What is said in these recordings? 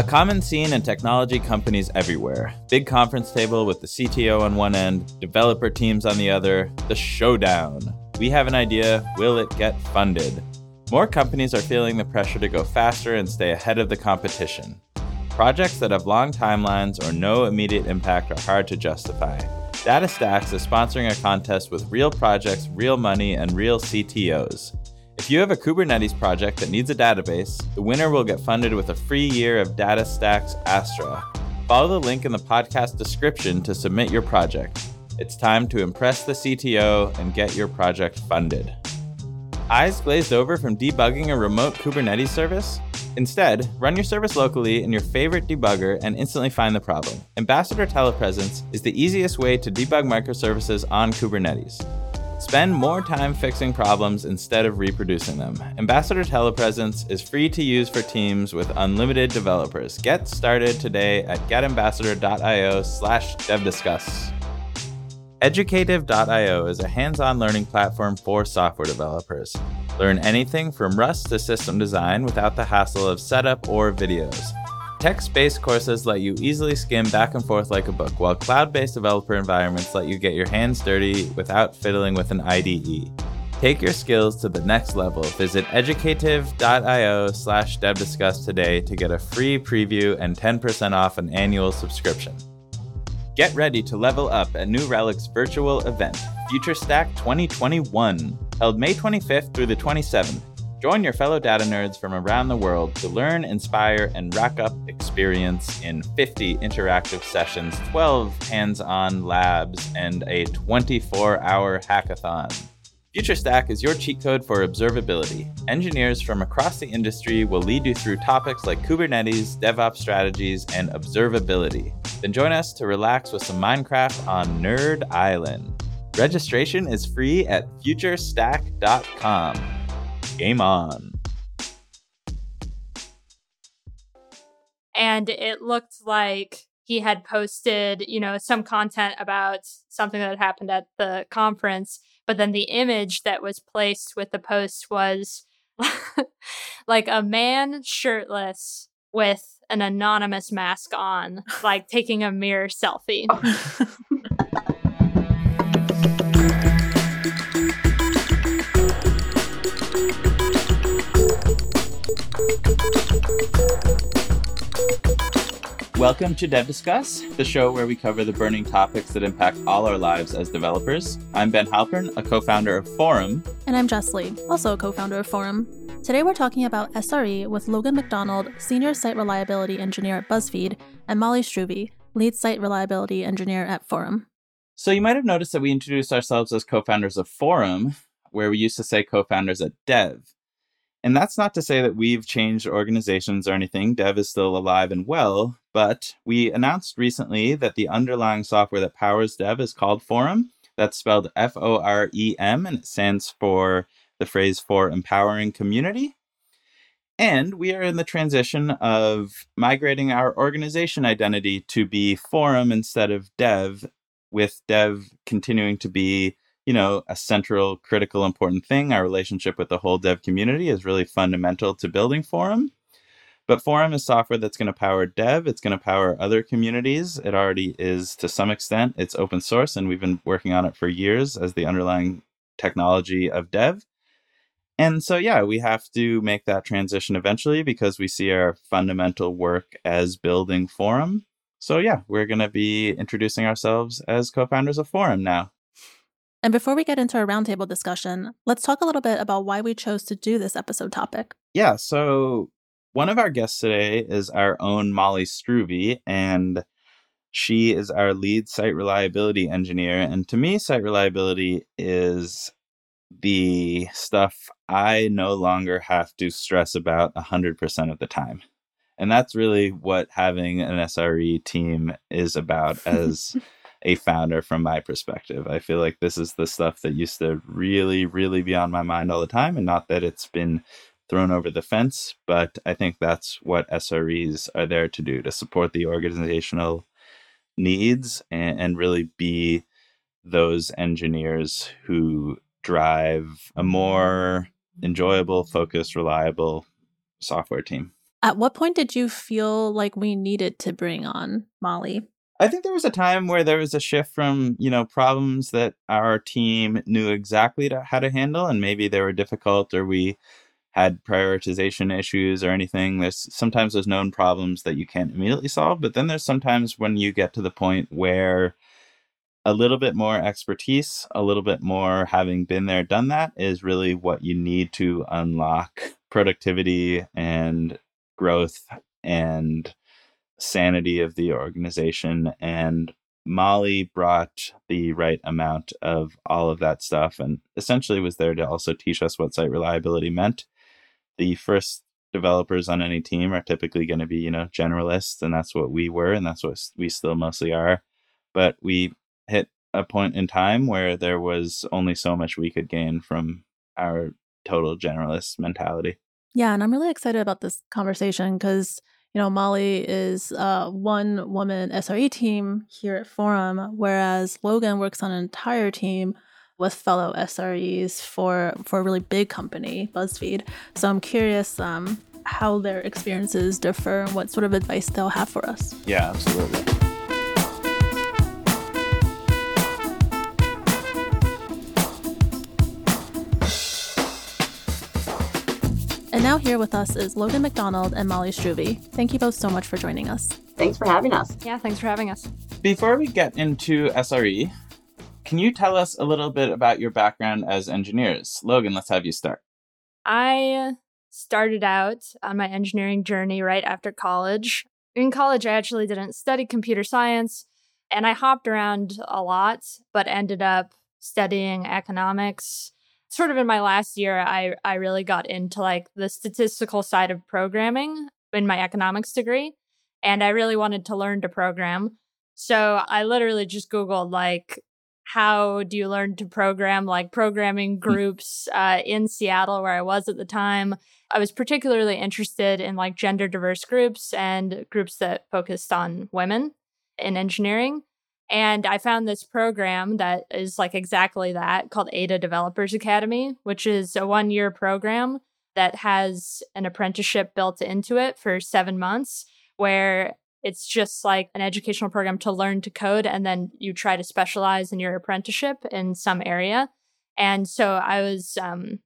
A common scene in technology companies everywhere. Big conference table with the CTO on one end, developer teams on the other, the showdown. We have an idea, will it get funded? More companies are feeling the pressure to go faster and stay ahead of the competition. Projects that have long timelines or no immediate impact are hard to justify. DataStax is sponsoring a contest with real projects, real money, and real CTOs. If you have a Kubernetes project that needs a database, the winner will get funded with a free year of DataStax Astra. Follow the link in the podcast description to submit your project. It's time to impress the CTO and get your project funded. Eyes glazed over from debugging a remote Kubernetes service? Instead, run your service locally in your favorite debugger and instantly find the problem. Ambassador Telepresence is the easiest way to debug microservices on Kubernetes. Spend more time fixing problems instead of reproducing them. Ambassador Telepresence is free to use for teams with unlimited developers. Get started today at getambassador.io slash devdiscuss. Educative.io is a hands-on learning platform for software developers. Learn anything from Rust to system design without the hassle of setup or videos. Text based courses let you easily skim back and forth like a book, while cloud based developer environments let you get your hands dirty without fiddling with an IDE. Take your skills to the next level. Visit educative.io slash devdiscuss today to get a free preview and 10% off an annual subscription. Get ready to level up at New Relic's virtual event, FutureStack 2021 held May 25th through the 27th. Join your fellow data nerds from around the world to learn, inspire, and rack up experience in 50 interactive sessions, 12 hands on labs, and a 24 hour hackathon. FutureStack is your cheat code for observability. Engineers from across the industry will lead you through topics like Kubernetes, DevOps strategies, and observability. Then join us to relax with some Minecraft on Nerd Island. Registration is free at futurestack.com. Game on. And it looked like he had posted, you know, some content about something that happened at the conference, but then the image that was placed with the post was like a man shirtless with an anonymous mask on, like taking a mirror selfie. Welcome to Dev Discuss, the show where we cover the burning topics that impact all our lives as developers. I'm Ben Halpern, a co founder of Forem. And I'm Jess Lee, also a co founder of Forem. Today we're talking about SRE with Logan McDonald, Senior Site Reliability Engineer at BuzzFeed, and Molly Struve, Lead Site Reliability Engineer at Forem. So you might have noticed that we introduced ourselves as co founders of Forem, where we used to say co founders at Dev. And that's not to say that we've changed organizations or anything. Dev is still alive and well, but we announced recently that the underlying software that powers Dev is called Forem. That's spelled F O R E M, and it stands for the phrase for empowering community. And we are in the transition of migrating our organization identity to be Forem instead of Dev, with Dev continuing to be you know, a central, critical, important thing. Our relationship with the whole dev community is really fundamental to building Forem. But Forem is software that's going to power dev. It's going to power other communities. It already is to some extent. It's open source, and we've been working on it for years as the underlying technology of dev. And so, yeah, we have to make that transition eventually because we see our fundamental work as building Forem. So, yeah, we're going to be introducing ourselves as co founders of Forem now. And before we get into our roundtable discussion, let's talk a little bit about why we chose to do this episode topic. Yeah, so one of our guests today is our own Molly Struve, and she is our lead site reliability engineer. And to me, site reliability is the stuff I no longer have to stress about 100% of the time. And that's really what having an SRE team is about as a founder from my perspective. I feel like this is the stuff that used to really, really be on my mind all the time. And not that it's been thrown over the fence, but I think that's what SREs are there to do to support the organizational needs and, and really be those engineers who drive a more enjoyable, focused, reliable software team. At what point did you feel like we needed to bring on Molly? I think there was a time where there was a shift from, you know, problems that our team knew exactly to, how to handle and maybe they were difficult or we had prioritization issues or anything. There's sometimes there's known problems that you can't immediately solve, but then there's sometimes when you get to the point where a little bit more expertise, a little bit more having been there, done that is really what you need to unlock productivity and growth and sanity of the organization. And Molly brought the right amount of all of that stuff and essentially was there to also teach us what site reliability meant. The first developers on any team are typically going to be, you know, generalists, and that's what we were, and that's what we still mostly are. But we hit a point in time where there was only so much we could gain from our total generalist mentality. Yeah, and I'm really excited about this conversation because you know Molly is a one woman SRE team here at Forem, whereas Logan works on an entire team with fellow SREs for for a really big company, BuzzFeed. So I'm curious um, how their experiences differ and what sort of advice they'll have for us. Yeah, absolutely. And now here with us is Logan McDonald and Molly Struve. Thank you both so much for joining us. Thanks for having us. Yeah, thanks for having us. Before we get into SRE, can you tell us a little bit about your background as engineers? Logan, let's have you start. I started out on my engineering journey right after college. In college, I actually didn't study computer science and I hopped around a lot, but ended up studying economics sort of in my last year, I, I really got into like the statistical side of programming in my economics degree. And I really wanted to learn to program. So I literally just Googled like, how do you learn to program like programming hmm. groups uh, in Seattle where I was at the time. I was particularly interested in like gender diverse groups and groups that focused on women in engineering. And I found this program that is like exactly that called Ada Developers Academy, which is a one year program that has an apprenticeship built into it for seven months, where it's just like an educational program to learn to code. And then you try to specialize in your apprenticeship in some area. And so I was um,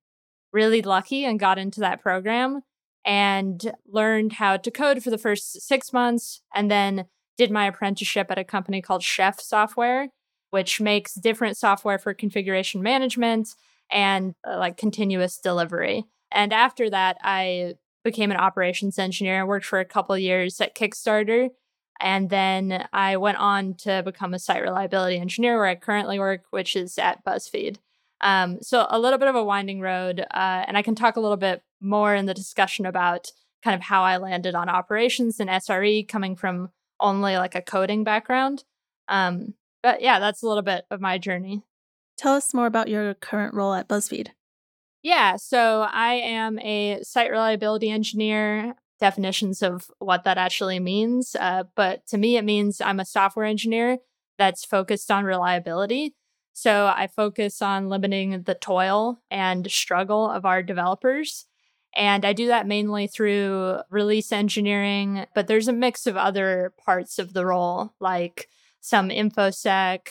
really lucky and got into that program and learned how to code for the first six months. And then did my apprenticeship at a company called Chef Software, which makes different software for configuration management and uh, like continuous delivery. And after that, I became an operations engineer. I worked for a couple years at Kickstarter. And then I went on to become a site reliability engineer where I currently work, which is at BuzzFeed. Um, so a little bit of a winding road. Uh, and I can talk a little bit more in the discussion about kind of how I landed on operations and SRE coming from only like a coding background. Um, but yeah, that's a little bit of my journey. Tell us more about your current role at BuzzFeed. Yeah, so I am a site reliability engineer. Definitions of what that actually means. Uh, but to me, it means I'm a software engineer that's focused on reliability. So I focus on limiting the toil and struggle of our developers and I do that mainly through release engineering, but there's a mix of other parts of the role, like some InfoSec,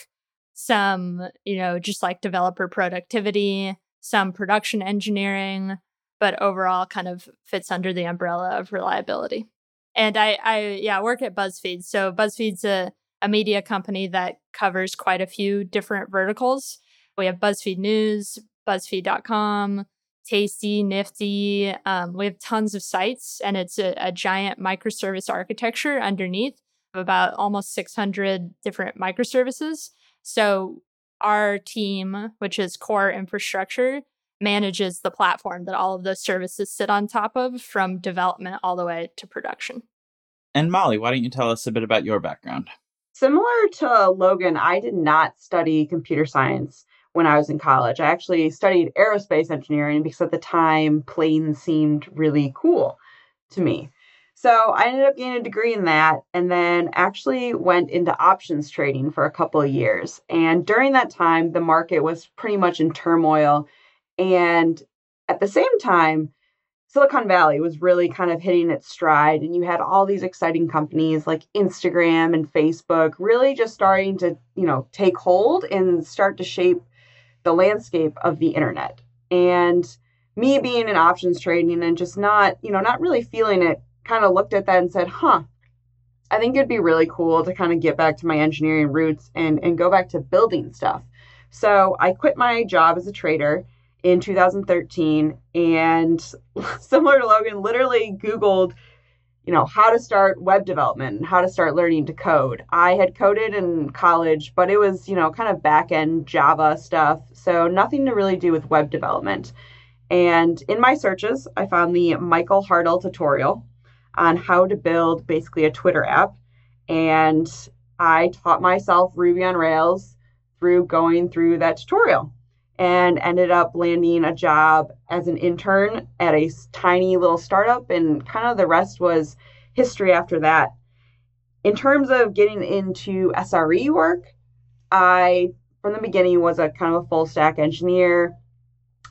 some, you know, just like developer productivity, some production engineering, but overall kind of fits under the umbrella of reliability. And I, I yeah, work at BuzzFeed. So BuzzFeed's a, a media company that covers quite a few different verticals. We have BuzzFeed News, BuzzFeed.com, tasty, nifty. Um, we have tons of sites, and it's a, a giant microservice architecture underneath of about almost 600 different microservices. So our team, which is core infrastructure, manages the platform that all of those services sit on top of from development all the way to production. And Molly, why don't you tell us a bit about your background? Similar to Logan, I did not study computer science when I was in college. I actually studied aerospace engineering because at the time planes seemed really cool to me. So I ended up getting a degree in that and then actually went into options trading for a couple of years. And during that time, the market was pretty much in turmoil. And at the same time, Silicon Valley was really kind of hitting its stride, and you had all these exciting companies like Instagram and Facebook really just starting to, you know, take hold and start to shape the landscape of the internet. And me being in options trading and just not, you know, not really feeling it, kind of looked at that and said, huh, I think it'd be really cool to kind of get back to my engineering roots and, and go back to building stuff. So I quit my job as a trader in 2013 and similar to Logan, literally Googled, you know, how to start web development, and how to start learning to code. I had coded in college, but it was, you know, kind of back end Java stuff. So nothing to really do with web development. And in my searches, I found the Michael Hartl tutorial on how to build basically a Twitter app. And I taught myself Ruby on Rails through going through that tutorial and ended up landing a job as an intern at a tiny little startup. And kind of the rest was history after that. In terms of getting into SRE work, I, from the beginning, was a kind of a full stack engineer,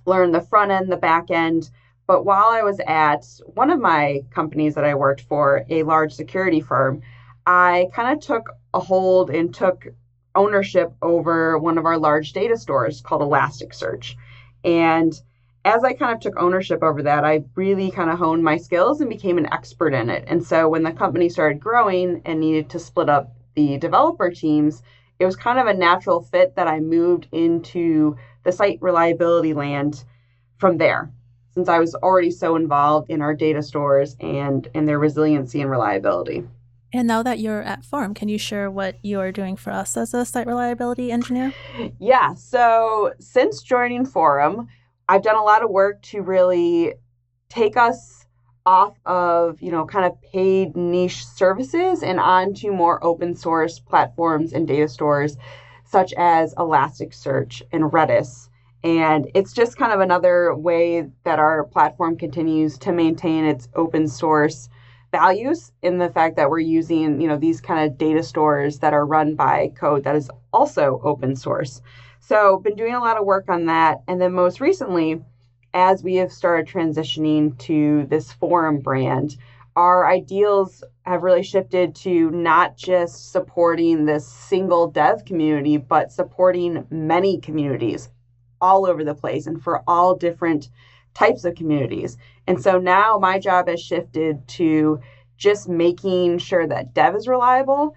learned the front end, the back end, but while I was at one of my companies that I worked for, a large security firm, I kind of took a hold and took ownership over one of our large data stores called Elasticsearch. And as I kind of took ownership over that, I really kind of honed my skills and became an expert in it. And so when the company started growing and needed to split up the developer teams, it was kind of a natural fit that I moved into the site reliability land from there since I was already so involved in our data stores and in their resiliency and reliability. And now that you're at Forem, can you share what you're doing for us as a site reliability engineer? Yeah. So since joining Forem, I've done a lot of work to really take us off of, you know, kind of paid niche services and onto more open source platforms and data stores such as Elasticsearch and Redis and it's just kind of another way that our platform continues to maintain its open source values in the fact that we're using, you know, these kind of data stores that are run by code that is also open source. So, been doing a lot of work on that. And then most recently, as we have started transitioning to this Forem brand, our ideals have really shifted to not just supporting this single dev community, but supporting many communities all over the place and for all different types of communities. And so now my job has shifted to just making sure that dev is reliable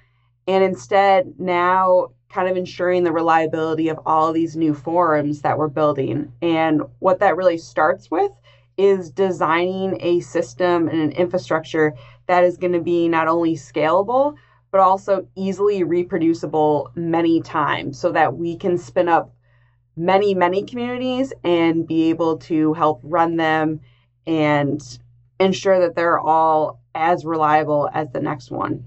and instead now kind of ensuring the reliability of all these new forums that we're building. And what that really starts with is designing a system and an infrastructure that is going to be not only scalable, but also easily reproducible many times so that we can spin up many, many communities and be able to help run them and ensure that they're all as reliable as the next one.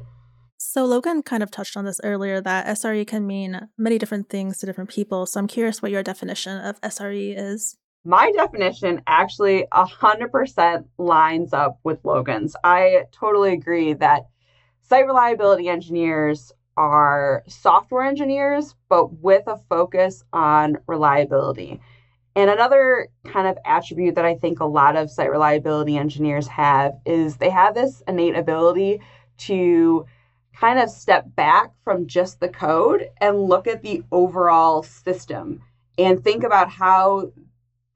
So, Logan kind of touched on this earlier that SRE can mean many different things to different people. So, I'm curious what your definition of SRE is. My definition actually 100% lines up with Logan's. I totally agree that site reliability engineers are software engineers, but with a focus on reliability. And another kind of attribute that I think a lot of site reliability engineers have is they have this innate ability to kind of step back from just the code and look at the overall system and think about how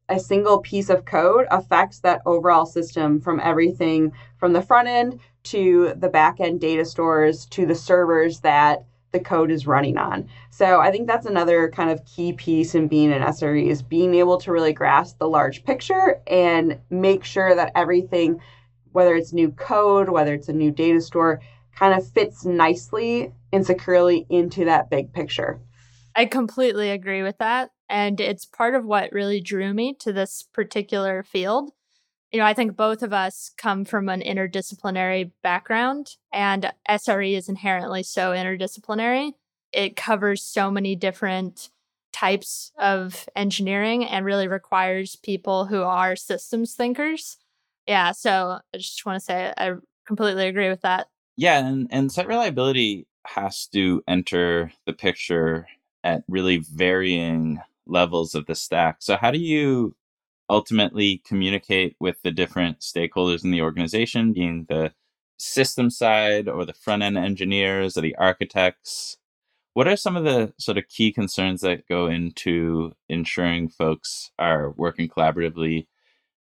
a single piece of code affects that overall system from everything from the front end to the backend data stores to the servers that the code is running on. So I think that's another kind of key piece in being an SRE is being able to really grasp the large picture and make sure that everything, whether it's new code, whether it's a new data store, kind of fits nicely and securely into that big picture. I completely agree with that. And it's part of what really drew me to this particular field you know, I think both of us come from an interdisciplinary background, and SRE is inherently so interdisciplinary. It covers so many different types of engineering and really requires people who are systems thinkers. Yeah, so I just want to say I completely agree with that. Yeah, and, and site reliability has to enter the picture at really varying levels of the stack. So, how do you ultimately communicate with the different stakeholders in the organization, being the system side or the front end engineers or the architects. What are some of the sort of key concerns that go into ensuring folks are working collaboratively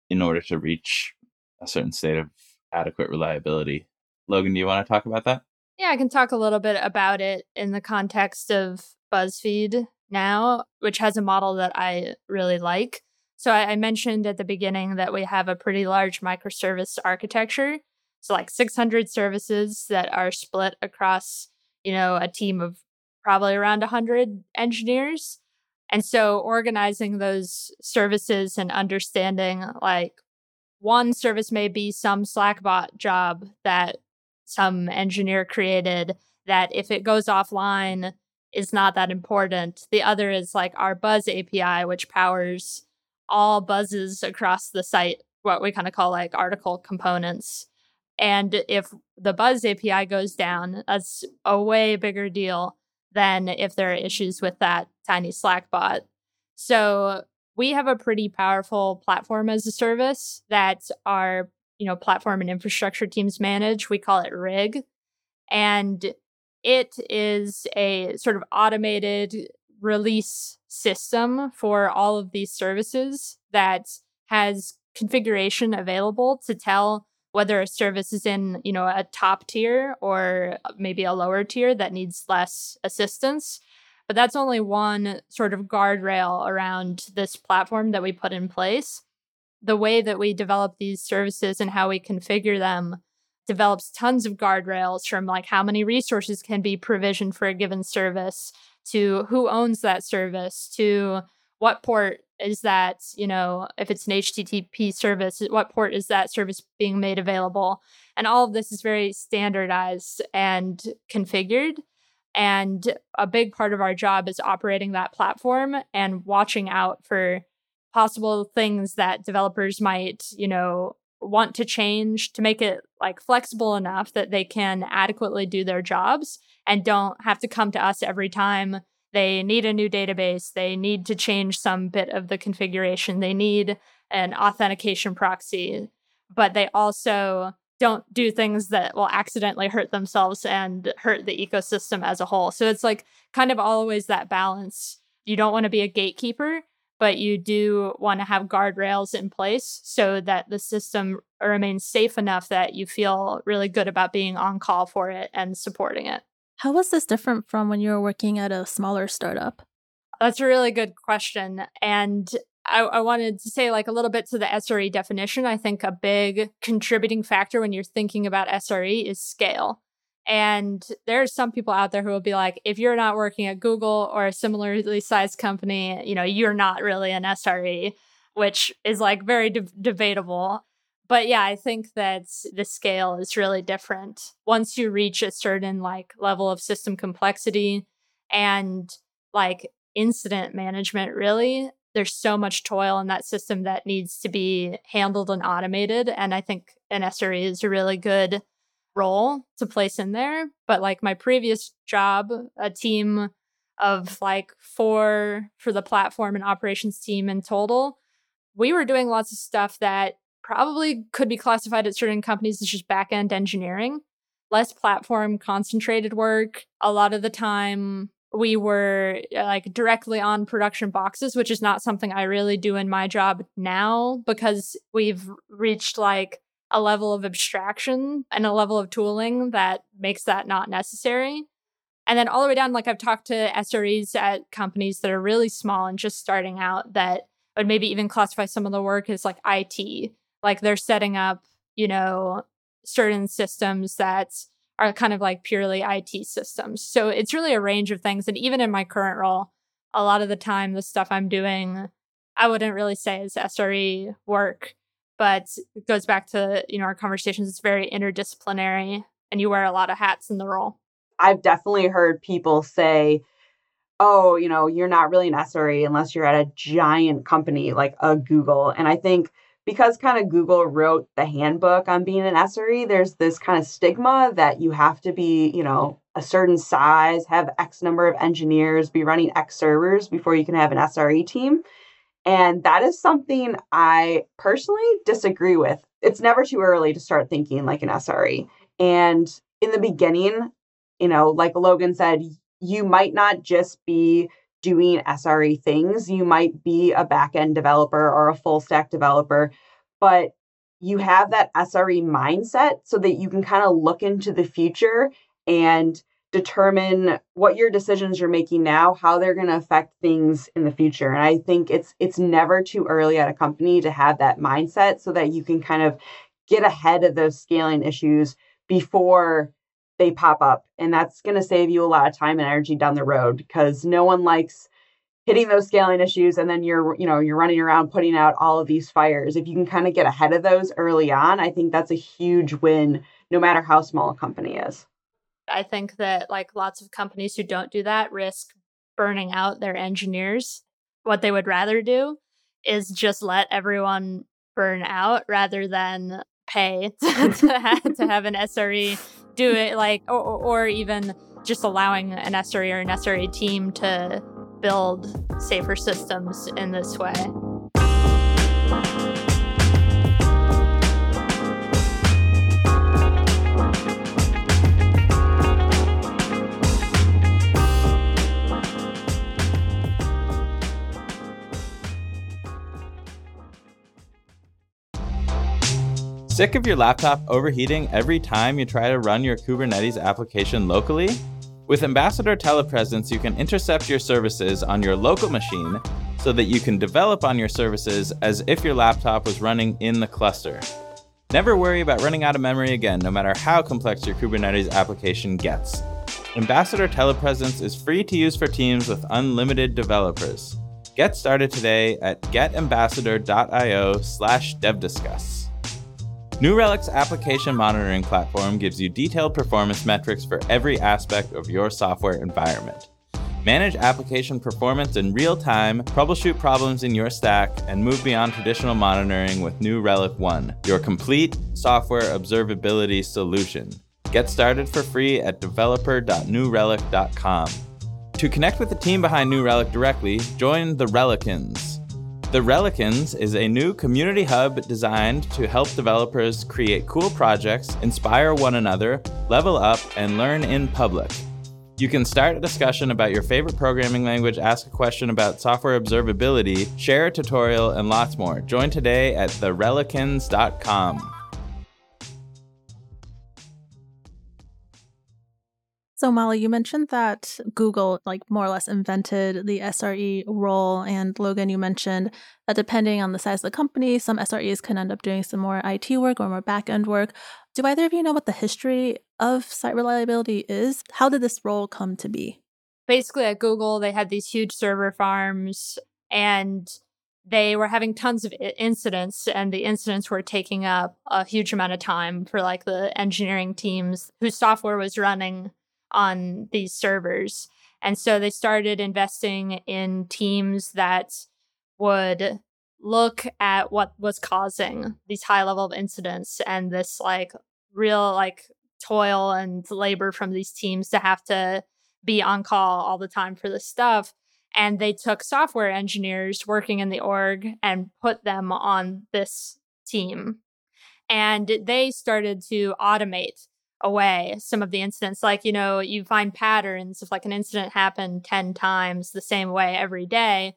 in order to reach a certain state of adequate reliability? Logan, do you want to talk about that? Yeah, I can talk a little bit about it in the context of BuzzFeed now, which has a model that I really like. So I, I mentioned at the beginning that we have a pretty large microservice architecture. So like 600 services that are split across, you know, a team of probably around 100 engineers. And so organizing those services and understanding like one service may be some Slackbot job that some engineer created that if it goes offline is not that important. The other is like our Buzz API, which powers all buzzes across the site, what we kind of call like article components. And if the Buzz API goes down, that's a way bigger deal than if there are issues with that tiny Slack bot. So we have a pretty powerful platform as a service that our you know platform and infrastructure teams manage. We call it RIG, and it is a sort of automated release system for all of these services that has configuration available to tell whether a service is in you know a top tier or maybe a lower tier that needs less assistance. But that's only one sort of guardrail around this platform that we put in place. The way that we develop these services and how we configure them develops tons of guardrails from like how many resources can be provisioned for a given service to who owns that service to what port is that you know if it's an http service what port is that service being made available? And all of this is very standardized and configured. And a big part of our job is operating that platform and watching out for possible things that developers might, you know, want to change to make it like flexible enough that they can adequately do their jobs and don't have to come to us every time they need a new database, they need to change some bit of the configuration, they need an authentication proxy, but they also don't do things that will accidentally hurt themselves and hurt the ecosystem as a whole. So it's like kind of always that balance. You don't want to be a gatekeeper, but you do want to have guardrails in place so that the system remains safe enough that you feel really good about being on call for it and supporting it. How was this different from when you were working at a smaller startup? That's a really good question. And I, I, wanted to say, like, a little bit to the SRE definition. I think a big contributing factor when you're thinking about SRE is scale. And there's some people out there who will be like, if you're not working at Google or a similarly sized company, you know, you're not really an SRE, which is like very de- debatable. But yeah, I think that the scale is really different. Once you reach a certain like level of system complexity and like incident management, really, there's so much toil in that system that needs to be handled and automated. And I think an SRE is a really good role to place in there. But like my previous job, a team of like four for the platform and operations team in total, we were doing lots of stuff that probably could be classified at certain companies as just back end engineering, less platform concentrated work. A lot of the time, we were uh, like directly on production boxes, which is not something I really do in my job now because we've reached like a level of abstraction and a level of tooling that makes that not necessary. And then all the way down, like I've talked to SREs at companies that are really small and just starting out that would maybe even classify some of the work as like IT. Like they're setting up, you know, certain systems that are kind of like purely IT systems. So it's really a range of things. And even in my current role, a lot of the time, the stuff I'm doing, I wouldn't really say is SRE work but it goes back to you know our conversations it's very interdisciplinary and you wear a lot of hats in the role. I've definitely heard people say oh you know you're not really an sre unless you're at a giant company like a google. And i think because kind of google wrote the handbook on being an sre there's this kind of stigma that you have to be you know a certain size have x number of engineers be running x servers before you can have an sre team And that is something I personally disagree with. It's never too early to start thinking like an SRE. And in the beginning, you know, like Logan said, you might not just be doing SRE things. You might be a backend developer or a full stack developer, but you have that SRE mindset so that you can kind of look into the future and determine what your decisions you're making now how they're going to affect things in the future. And i think it's it's never too early at a company to have that mindset so that you can kind of get ahead of those scaling issues before they pop up. And that's going to save you a lot of time and energy down the road because no one likes hitting those scaling issues and then you're you know you're running around putting out all of these fires. If you can kind of get ahead of those early on i think that's a huge win no matter how small a company is I think that like lots of companies who don't do that risk burning out their engineers. What they would rather do is just let everyone burn out rather than pay to, to, have, to have an SRE do it like or, or even just allowing an SRE or an SRE team to build safer systems in this way. Sick of your laptop overheating every time you try to run your Kubernetes application locally? With Ambassador Telepresence, you can intercept your services on your local machine so that you can develop on your services as if your laptop was running in the cluster. Never worry about running out of memory again, no matter how complex your Kubernetes application gets. Ambassador Telepresence is free to use for teams with unlimited developers. Get started today at getambassador.io slash devdiscuss. New Relic's application monitoring platform gives you detailed performance metrics for every aspect of your software environment. Manage application performance in real time, troubleshoot problems in your stack, and move beyond traditional monitoring with New Relic One, your complete software observability solution. Get started for free at developer.newrelic.com. To connect with the team behind New Relic directly, join the Relicans. The Relicans is a new community hub designed to help developers create cool projects, inspire one another, level up, and learn in public. You can start a discussion about your favorite programming language, ask a question about software observability, share a tutorial, and lots more. Join today at therelicans.com. So, Molly, you mentioned that Google, like, more or less invented the SRE role. And Logan, you mentioned that depending on the size of the company, some SREs can end up doing some more IT work or more back end work. Do either of you know what the history of site reliability is? How did this role come to be? Basically, at Google, they had these huge server farms and they were having tons of incidents and the incidents were taking up a huge amount of time for like the engineering teams whose software was running on these servers. And so they started investing in teams that would look at what was causing these high level of incidents and this like real like toil and labor from these teams to have to be on call all the time for this stuff. And they took software engineers working in the org and put them on this team. And they started to automate away some of the incidents. Like, you know, you find patterns if like an incident happened 10 times the same way every day,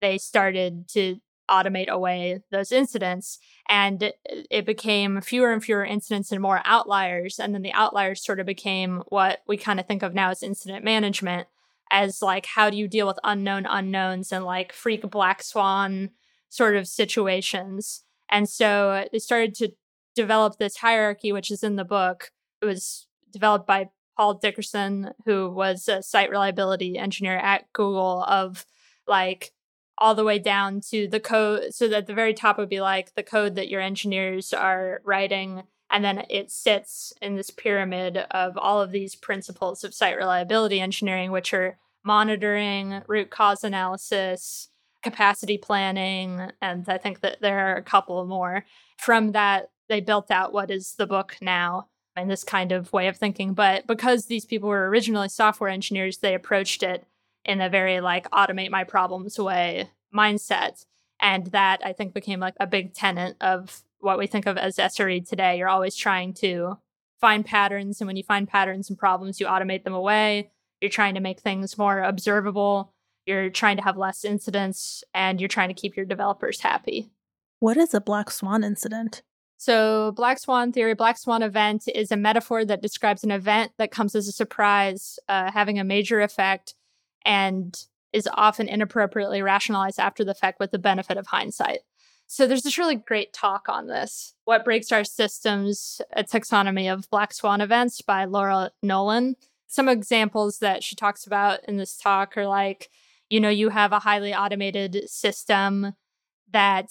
they started to automate away those incidents and it became fewer and fewer incidents and more outliers and then the outliers sort of became what we kind of think of now as incident management as like how do you deal with unknown unknowns and like freak black swan sort of situations and so they started to develop this hierarchy which is in the book it was developed by Paul Dickerson, who was a site reliability engineer at Google, of like all the way down to the code. So that the very top would be like the code that your engineers are writing. And then it sits in this pyramid of all of these principles of site reliability engineering, which are monitoring, root cause analysis, capacity planning, and I think that there are a couple more. From that, they built out what is the book now and this kind of way of thinking. But because these people were originally software engineers, they approached it in a very like automate my problems way mindset. And that I think became like a big tenet of what we think of as SRE today. You're always trying to find patterns. And when you find patterns and problems, you automate them away. You're trying to make things more observable. You're trying to have less incidents and you're trying to keep your developers happy. What is a black swan incident? So, black swan theory, black swan event is a metaphor that describes an event that comes as a surprise, uh, having a major effect, and is often inappropriately rationalized after the fact with the benefit of hindsight. So, there's this really great talk on this What Breaks Our Systems, a taxonomy of black swan events by Laura Nolan. Some examples that she talks about in this talk are like, you know, you have a highly automated system that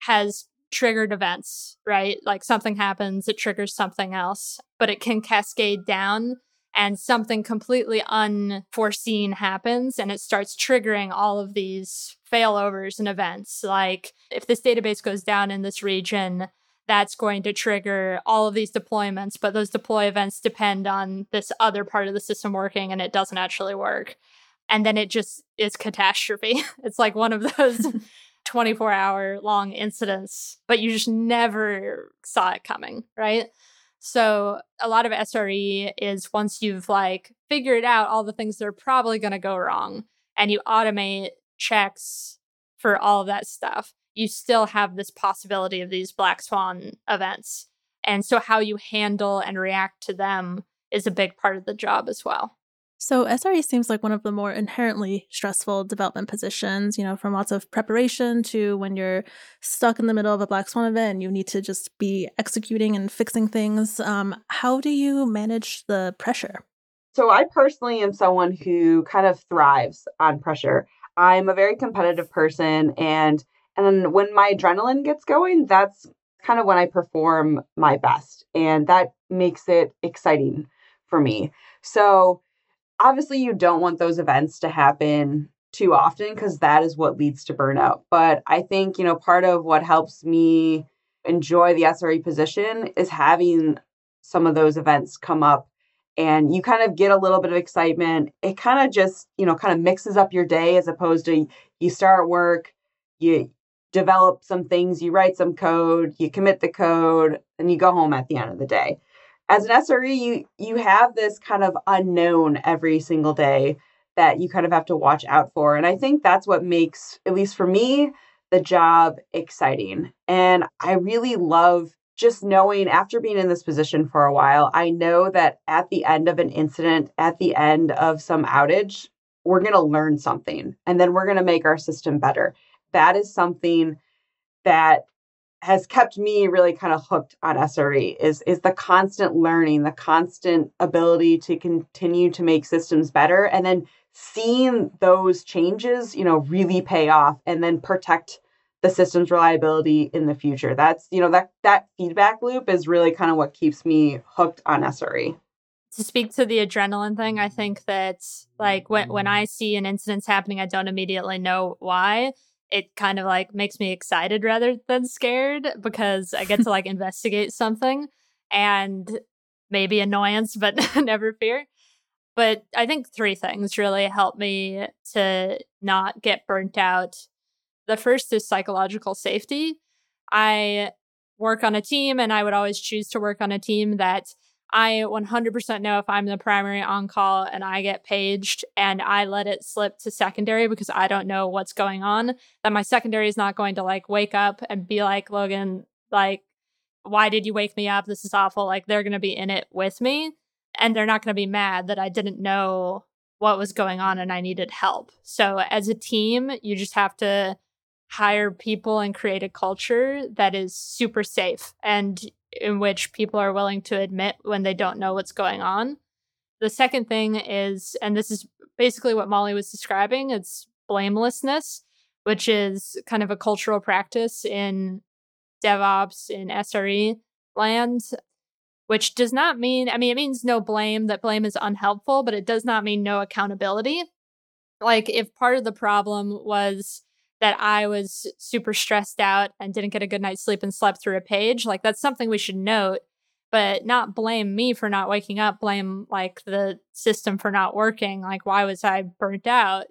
has triggered events, right? Like something happens, it triggers something else, but it can cascade down and something completely unforeseen happens and it starts triggering all of these failovers and events. Like if this database goes down in this region, that's going to trigger all of these deployments, but those deploy events depend on this other part of the system working and it doesn't actually work. And then it just is catastrophe. it's like one of those 24 hour long incidents, but you just never saw it coming, right? So a lot of SRE is once you've like figured out all the things that are probably going to go wrong and you automate checks for all of that stuff, you still have this possibility of these black swan events. And so how you handle and react to them is a big part of the job as well. So SRE seems like one of the more inherently stressful development positions, you know, from lots of preparation to when you're stuck in the middle of a black swan event and you need to just be executing and fixing things. Um, how do you manage the pressure? So I personally am someone who kind of thrives on pressure. I'm a very competitive person and and when my adrenaline gets going, that's kind of when I perform my best and that makes it exciting for me. So obviously you don't want those events to happen too often because that is what leads to burnout. But I think, you know, part of what helps me enjoy the SRE position is having some of those events come up and you kind of get a little bit of excitement. It kind of just, you know, kind of mixes up your day as opposed to you start work, you develop some things, you write some code, you commit the code, and you go home at the end of the day as an SRE, you you have this kind of unknown every single day that you kind of have to watch out for. And I think that's what makes, at least for me, the job exciting. And I really love just knowing after being in this position for a while, I know that at the end of an incident, at the end of some outage, we're going to learn something and then we're going to make our system better. That is something that has kept me really kind of hooked on SRE is is the constant learning, the constant ability to continue to make systems better and then seeing those changes, you know, really pay off and then protect the system's reliability in the future. That's, you know, that that feedback loop is really kind of what keeps me hooked on SRE. To speak to the adrenaline thing, I think that like when when I see an incident happening, I don't immediately know why it kind of like makes me excited rather than scared because I get to like investigate something and maybe annoyance, but never fear. But I think three things really help me to not get burnt out. The first is psychological safety. I work on a team and I would always choose to work on a team that I 100% know if I'm the primary on call and I get paged and I let it slip to secondary because I don't know what's going on, that my secondary is not going to like wake up and be like, Logan, like, why did you wake me up? This is awful. Like, they're going to be in it with me and they're not going to be mad that I didn't know what was going on and I needed help. So, as a team, you just have to hire people and create a culture that is super safe. And in which people are willing to admit when they don't know what's going on. The second thing is, and this is basically what Molly was describing, it's blamelessness, which is kind of a cultural practice in DevOps, in SRE land, which does not mean, I mean, it means no blame, that blame is unhelpful, but it does not mean no accountability. Like, if part of the problem was that I was super stressed out and didn't get a good night's sleep and slept through a page. Like that's something we should note, but not blame me for not waking up, blame like the system for not working. Like why was I burnt out?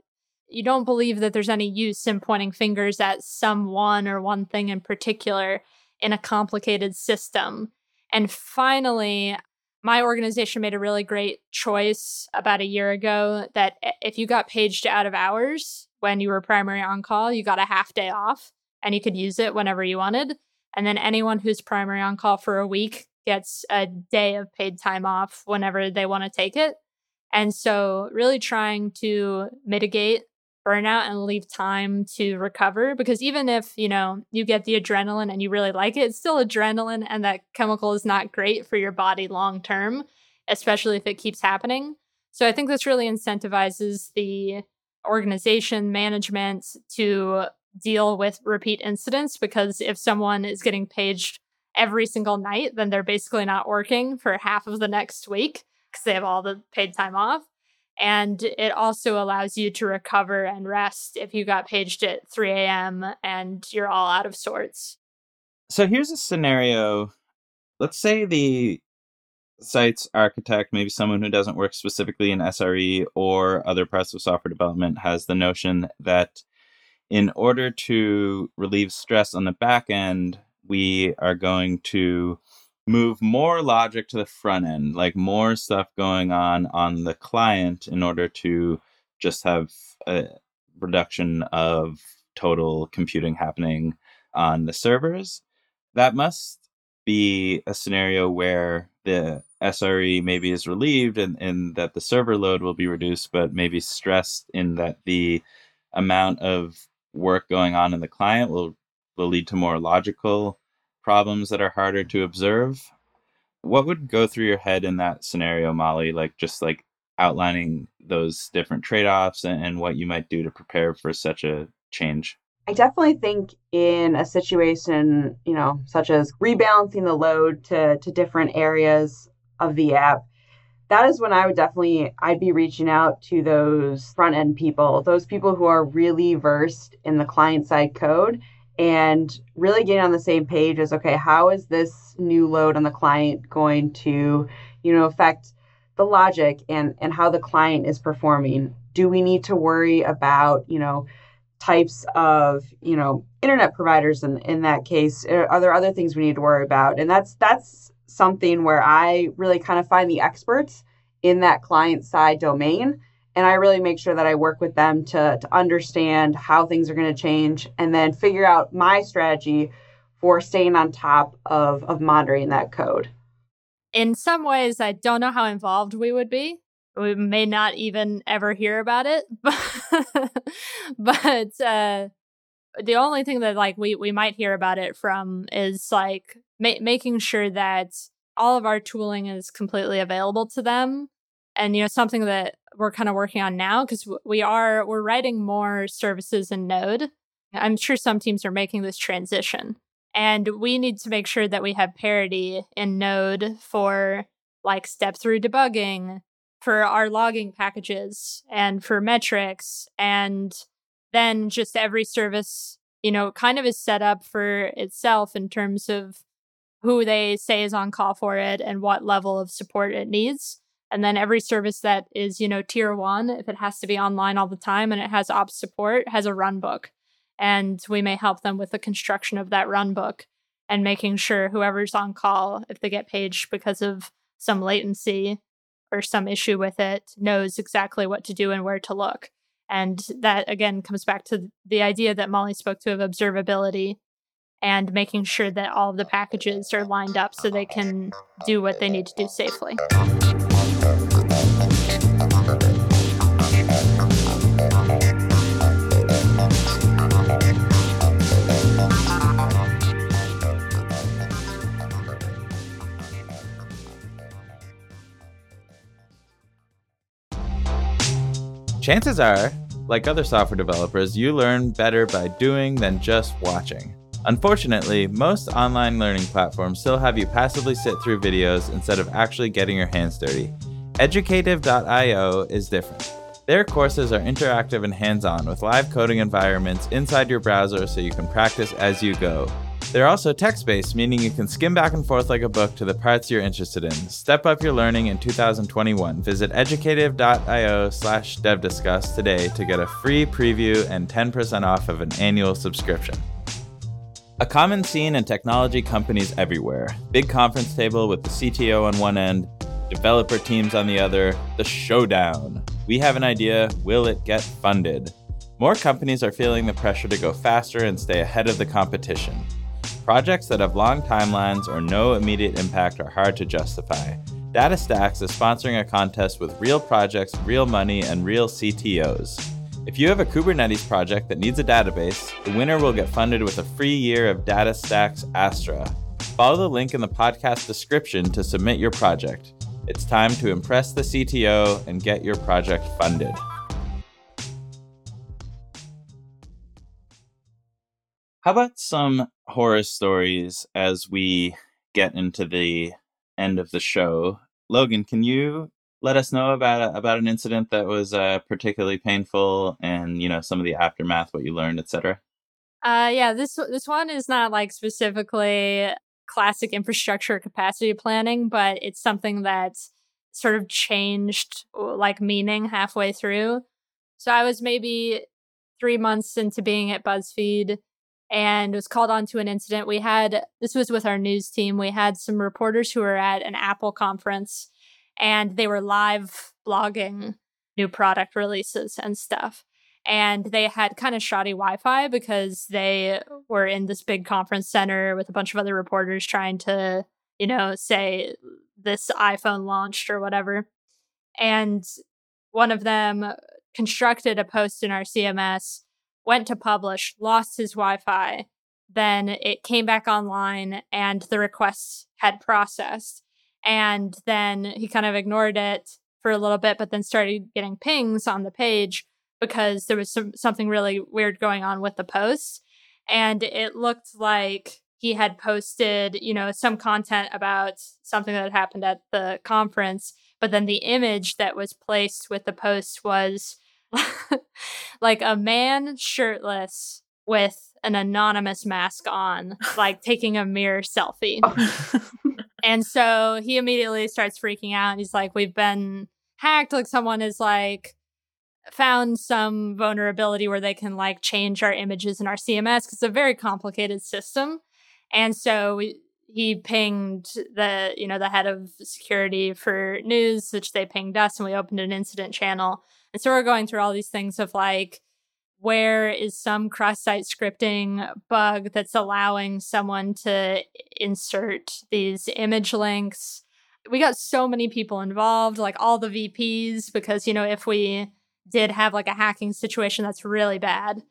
you don't believe that there's any use in pointing fingers at someone or one thing in particular in a complicated system. And finally, my organization made a really great choice about a year ago that if you got paged out of hours when you were primary on call, you got a half day off and you could use it whenever you wanted. And then anyone who's primary on call for a week gets a day of paid time off whenever they want to take it. And so, really trying to mitigate burnout and leave time to recover because even if, you know, you get the adrenaline and you really like it, it's still adrenaline and that chemical is not great for your body long term, especially if it keeps happening. So, I think this really incentivizes the organization management to deal with repeat incidents because if someone is getting paged every single night, then they're basically not working for half of the next week because they have all the paid time off. And it also allows you to recover and rest if you got paged at 3 a.m. and you're all out of sorts. So here's a scenario. Let's say the site's architect, maybe someone who doesn't work specifically in SRE or other parts of software development, has the notion that in order to relieve stress on the back end, we are going to move more logic to the front end, like more stuff going on on the client in order to just have a reduction of total computing happening on the servers. That must be a scenario where the SRE maybe is relieved and, and that the server load will be reduced, but maybe stressed in that the amount of work going on in the client will will lead to more logical problems that are harder to observe. What would go through your head in that scenario, Molly? Like just like outlining those different trade-offs and, and what you might do to prepare for such a change. I definitely think in a situation, you know, such as rebalancing the load to to different areas of the app, that is when I would definitely I'd be reaching out to those front end people, those people who are really versed in the client side code and really getting on the same page as okay, how is this new load on the client going to, you know, affect the logic and and how the client is performing? Do we need to worry about, you know, types of, you know, internet providers in in that case? Uh, are there other things we need to worry about? And that's that's something where I really kind of find the experts in that client side domain. And I really make sure that I work with them to, to understand how things are going to change and then figure out my strategy for staying on top of, of monitoring that code. In some ways, I don't know how involved we would be. We may not even ever hear about it, but, uh, the only thing that like we we might hear about it from is like ma- making sure that all of our tooling is completely available to them. And you know something that we're kind of working on now because we are we're writing more services in node. I'm sure some teams are making this transition. And we need to make sure that we have parity in node for like step through debugging for our logging packages and for metrics and then just every service you know kind of is set up for itself in terms of who they say is on call for it and what level of support it needs. And then every service that is, you know, tier one, if it has to be online all the time and it has ops support, has a run book. And we may help them with the construction of that run book and making sure whoever's on call, if they get paged because of some latency or some issue with it, knows exactly what to do and where to look. And that again comes back to the idea that Molly spoke to of observability and making sure that all of the packages are lined up so they can do what they need to do safely. Chances are, like other software developers, you learn better by doing than just watching. Unfortunately, most online learning platforms still have you passively sit through videos instead of actually getting your hands dirty. Educative.io is different. Their courses are interactive and hands on with live coding environments inside your browser so you can practice as you go. They're also text based, meaning you can skim back and forth like a book to the parts you're interested in. Step up your learning in 2021. Visit educative.io slash devdiscuss today to get a free preview and 10% off of an annual subscription. A common scene in technology companies everywhere. Big conference table with the CTO on one end, developer teams on the other, the showdown. We have an idea, will it get funded? More companies are feeling the pressure to go faster and stay ahead of the competition. Projects that have long timelines or no immediate impact are hard to justify. DataStax is sponsoring a contest with real projects, real money, and real CTOs. If you have a Kubernetes project that needs a database, the winner will get funded with a free year of DataStax Astra. Follow the link in the podcast description to submit your project. It's time to impress the CTO and get your project funded. How about some horror stories as we get into the end of the show? Logan, can you let us know about about an incident that was uh, particularly painful and you know some of the aftermath, what you learned, etc. Uh, yeah, this this one is not like specifically classic infrastructure capacity planning, but it's something that sort of changed like meaning halfway through. So I was maybe three months into being at BuzzFeed and was called on to an incident. We had this was with our news team. We had some reporters who were at an Apple conference and they were live blogging new product releases and stuff. And they had kind of shoddy Wi Fi because they were in this big conference center with a bunch of other reporters trying to, you know, say this iPhone launched or whatever. And one of them constructed a post in our CMS went to publish, lost his Wi Fi. Then it came back online and the requests had processed. And then he kind of ignored it for a little bit, but then started getting pings on the page because there was some, something really weird going on with the post. And it looked like he had posted, you know, some content about something that had happened at the conference, but then the image that was placed with the post was like a man shirtless with an anonymous mask on, like taking a mirror selfie. Oh, and so he immediately starts freaking out. He's like, We've been hacked. Like, someone is like, found some vulnerability where they can like change our images in our CMS because it's a very complicated system. And so we, he pinged the you know the head of security for news which they pinged us and we opened an incident channel and so we're going through all these things of like, where is some cross site scripting bug that's allowing someone to insert these image links? We got so many people involved, like all the VPs, because, you know, if we did have like a hacking situation, that's really bad.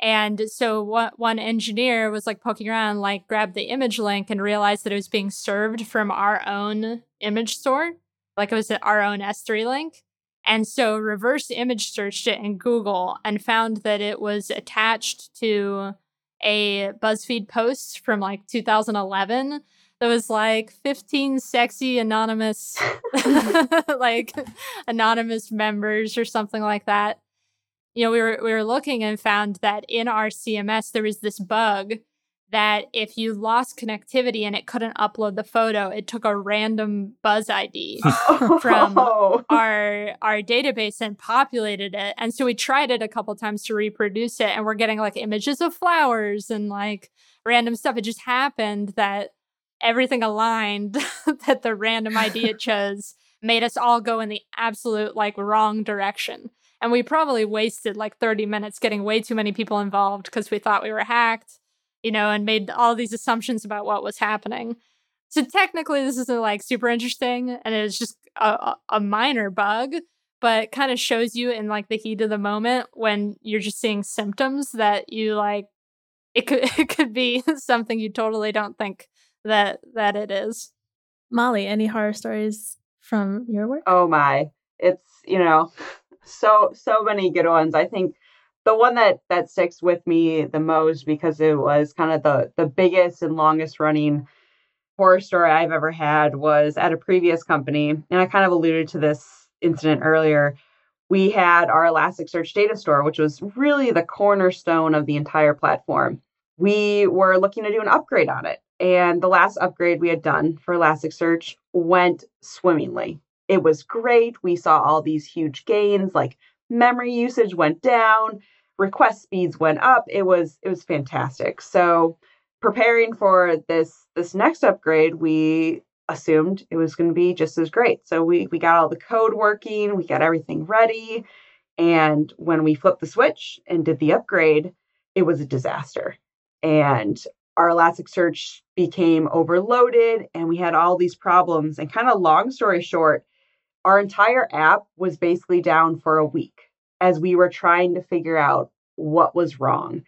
And so one engineer was like poking around, like grabbed the image link and realized that it was being served from our own image store. Like it was our own S3 link. And so reverse image searched it in Google and found that it was attached to a BuzzFeed post from like 2011 that was like 15 sexy anonymous like anonymous members or something like that. You know, we were we were looking and found that in our CMS there was this bug that if you lost connectivity and it couldn't upload the photo, it took a random Buzz ID from oh. our our database and populated it. And so we tried it a couple times to reproduce it, and we're getting like images of flowers and like random stuff. It just happened that everything aligned that the random ID it chose made us all go in the absolute like wrong direction. And we probably wasted like 30 minutes getting way too many people involved because we thought we were hacked you know, and made all these assumptions about what was happening. So technically, this isn't like super interesting, and it's just a, a minor bug, but kind of shows you in like the heat of the moment when you're just seeing symptoms that you like. It could it could be something you totally don't think that that it is. Molly, any horror stories from your work? Oh my, it's you know, so so many good ones. I think the one that that sticks with me the most because it was kind of the the biggest and longest running horror story I've ever had was at a previous company, and I kind of alluded to this incident earlier. We had our Elasticsearch data store, which was really the cornerstone of the entire platform. we were looking to do an upgrade on it. And the last upgrade we had done for Elasticsearch went swimmingly. It was great. We saw all these huge gains, like memory usage went down, request speeds went up. It was it was fantastic. So preparing for this this next upgrade, we assumed it was going to be just as great. So we we got all the code working, we got everything ready, and when we flipped the switch and did the upgrade, it was a disaster. And our Elasticsearch became overloaded and we had all these problems. And kind of long story short, our entire app was basically down for a week as we were trying to figure out what was wrong.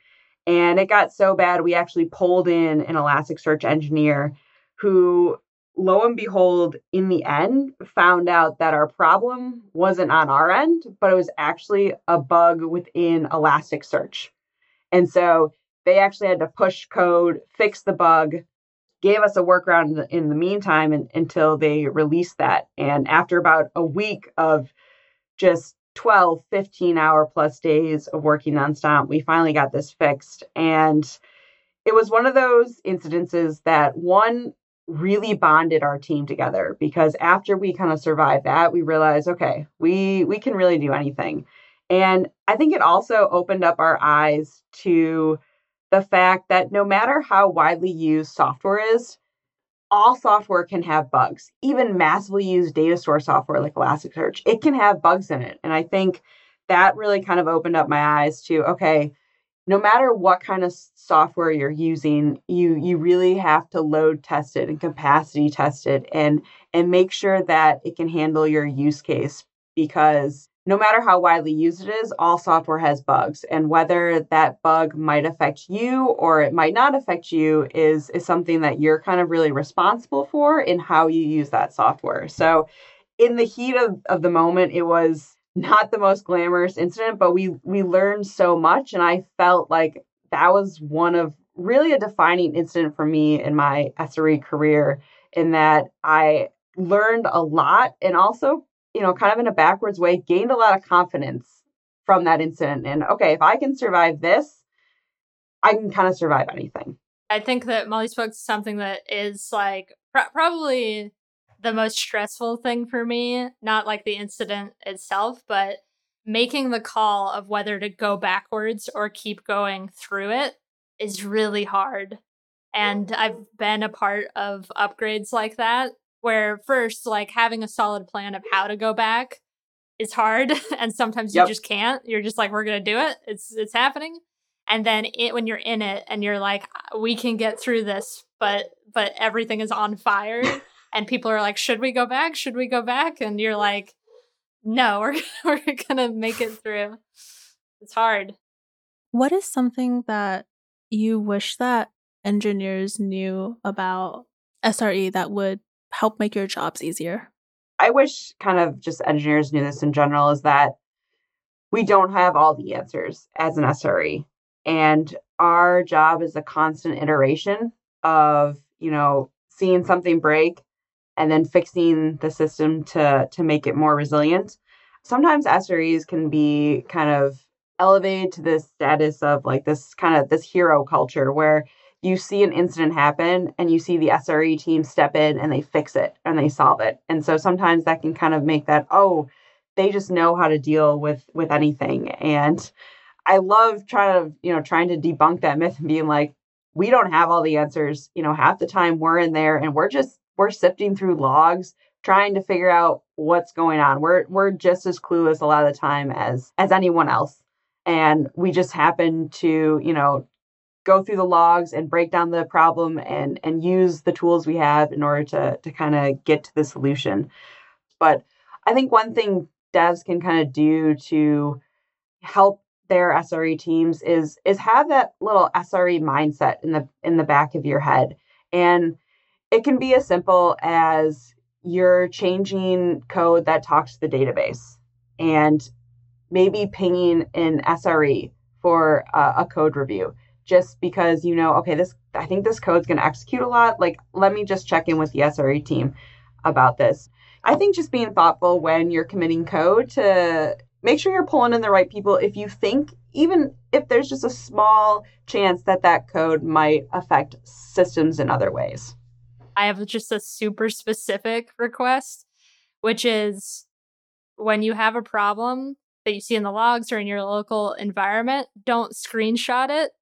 And it got so bad, we actually pulled in an Elasticsearch engineer who, lo and behold, in the end, found out that our problem wasn't on our end, but it was actually a bug within Elasticsearch. And so they actually had to push code, fix the bug, gave us a workaround in the, meantime and, until they released that. And after about a week of just 12, 15 hour plus days of working nonstop, we finally got this fixed. And it was one of those incidences that one really bonded our team together because after we kind of survived that, we realized, okay, we we can really do anything. And I think it also opened up our eyes to the fact that no matter how widely used software is, all software can have bugs. Even massively used data store software like Elasticsearch, it can have bugs in it. And I think that really kind of opened up my eyes to okay, no matter what kind of software you're using, you you really have to load test it and capacity test it and and make sure that it can handle your use case because no matter how widely used it is, all software has bugs. And whether that bug might affect you or it might not affect you is, is something that you're kind of really responsible for in how you use that software. So, in the heat of, of the moment, it was not the most glamorous incident, but we we learned so much. And I felt like that was one of really a defining incident for me in my SRE career, in that I learned a lot and also you know, kind of in a backwards way, gained a lot of confidence from that incident. And okay, if I can survive this, I can kind of survive anything. I think that Molly spoke to something that is like pr- probably the most stressful thing for me, not like the incident itself, but making the call of whether to go backwards or keep going through it is really hard. And I've been a part of upgrades like that where first like having a solid plan of how to go back is hard and sometimes yep. you just can't. You're just like we're gonna do it. It's it's happening. And then it when you're in it and you're like uh, we can get through this but but everything is on fire and people are like should we go back? Should we go back? And you're like no we're, we're gonna make it through. It's hard. What is something that you wish that engineers knew about sre that would help make your jobs easier? I wish kind of just engineers knew this in general is that we don't have all the answers as an SRE. And our job is a constant iteration of, you know, seeing something break and then fixing the system to to make it more resilient. Sometimes SREs can be kind of elevated to this status of like this kind of this hero culture where you see an incident happen and you see the SRE team step in and they fix it and they solve it. And so sometimes that can kind of make that, oh, they just know how to deal with with anything. And I love trying to, you know, trying to debunk that myth and being like, we don't have all the answers. You know, half the time we're in there and we're just we're sifting through logs trying to figure out what's going on. We're we're just as clueless a lot of the time as as anyone else. And we just happen to, you know, go through the logs and break down the problem and and use the tools we have in order to to kind of get to the solution. But I think one thing devs can kind of do to help their SRE teams is is have that little SRE mindset in the in the back of your head. And it can be as simple as you're changing code that talks to the database and maybe pinging an SRE for a, a code review just because you know, okay, this I think this code's going to execute a lot. Like, let me just check in with the SRE team about this. I think just being thoughtful when you're committing code to make sure you're pulling in the right people. If you think even if there's just a small chance that that code might affect systems in other ways. I have just a super specific request, which is when you have a problem that you see in the logs or in your local environment, don't screenshot it.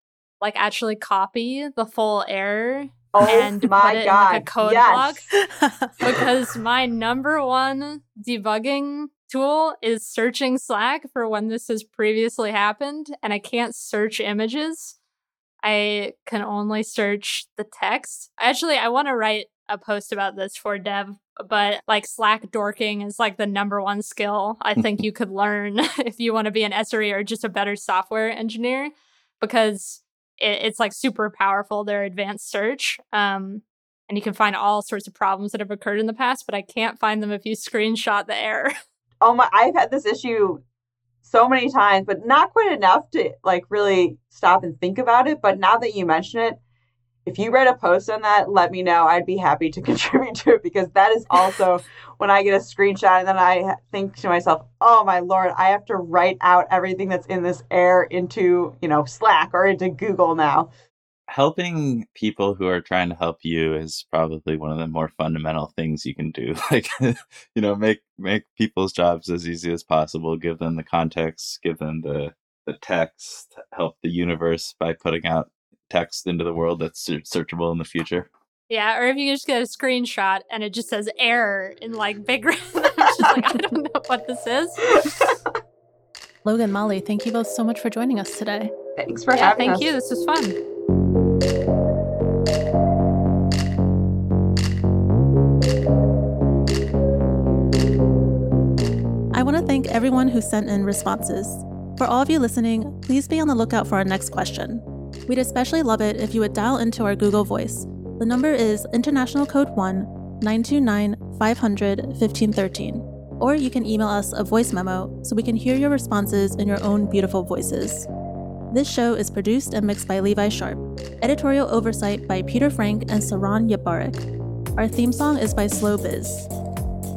Like actually copy the full error Oh and my put it god! in like a code yes. block because my number one debugging tool is searching Slack for when this has previously happened, and I can't search images. I can only search the text. Actually, I want to write a post about this for dev, but like Slack dorking is like the number one skill I think you could learn if you want to be an SRE or just a better software engineer because it, it's like super powerful, their advanced search. Um, and you can find all sorts of problems that have occurred in the past, but I can't find them if you screenshot the error. Oh my! I've had this issue so many times, but not quite enough to like really stop and think about it. But now that you mention it, if you write a post on that, let me know. I'd be happy to contribute to it because that is also when I get a screenshot and then I think to myself, "Oh my lord, I have to write out everything that's in this air into, you know, Slack or into Google now." helping people who are trying to help you is probably one of the more fundamental things you can do like you know make make people's jobs as easy as possible give them the context give them the the text help the universe by putting out text into the world that's searchable in the future Yeah, or if you just get a screenshot and it just says error in like big red, just like I don't know what this is. Logan, Molly, thank you both so much for joining us today. Thanks for yeah, having thank us. you. This was fun. I want to thank everyone who sent in responses. For all of you listening, please be on the lookout for our next question. We'd especially love it if you would dial into our Google Voice. The number is International Code 1 929 500 1513. Or you can email us a voice memo so we can hear your responses in your own beautiful voices. This show is produced and mixed by Levi Sharpe. Editorial oversight by Peter Frank and Saron Yitbarek. Our theme song is by Slow Biz.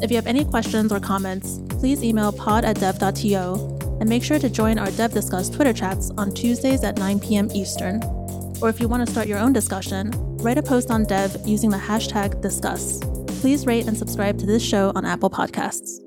If you have any questions or comments, please email pod at dev.to and make sure to join our Dev Discuss Twitter chats on Tuesdays at 9 p.m. Eastern. Or if you want to start your own discussion, write a post on Dev using the hashtag discuss. Please rate and subscribe to this show on Apple Podcasts.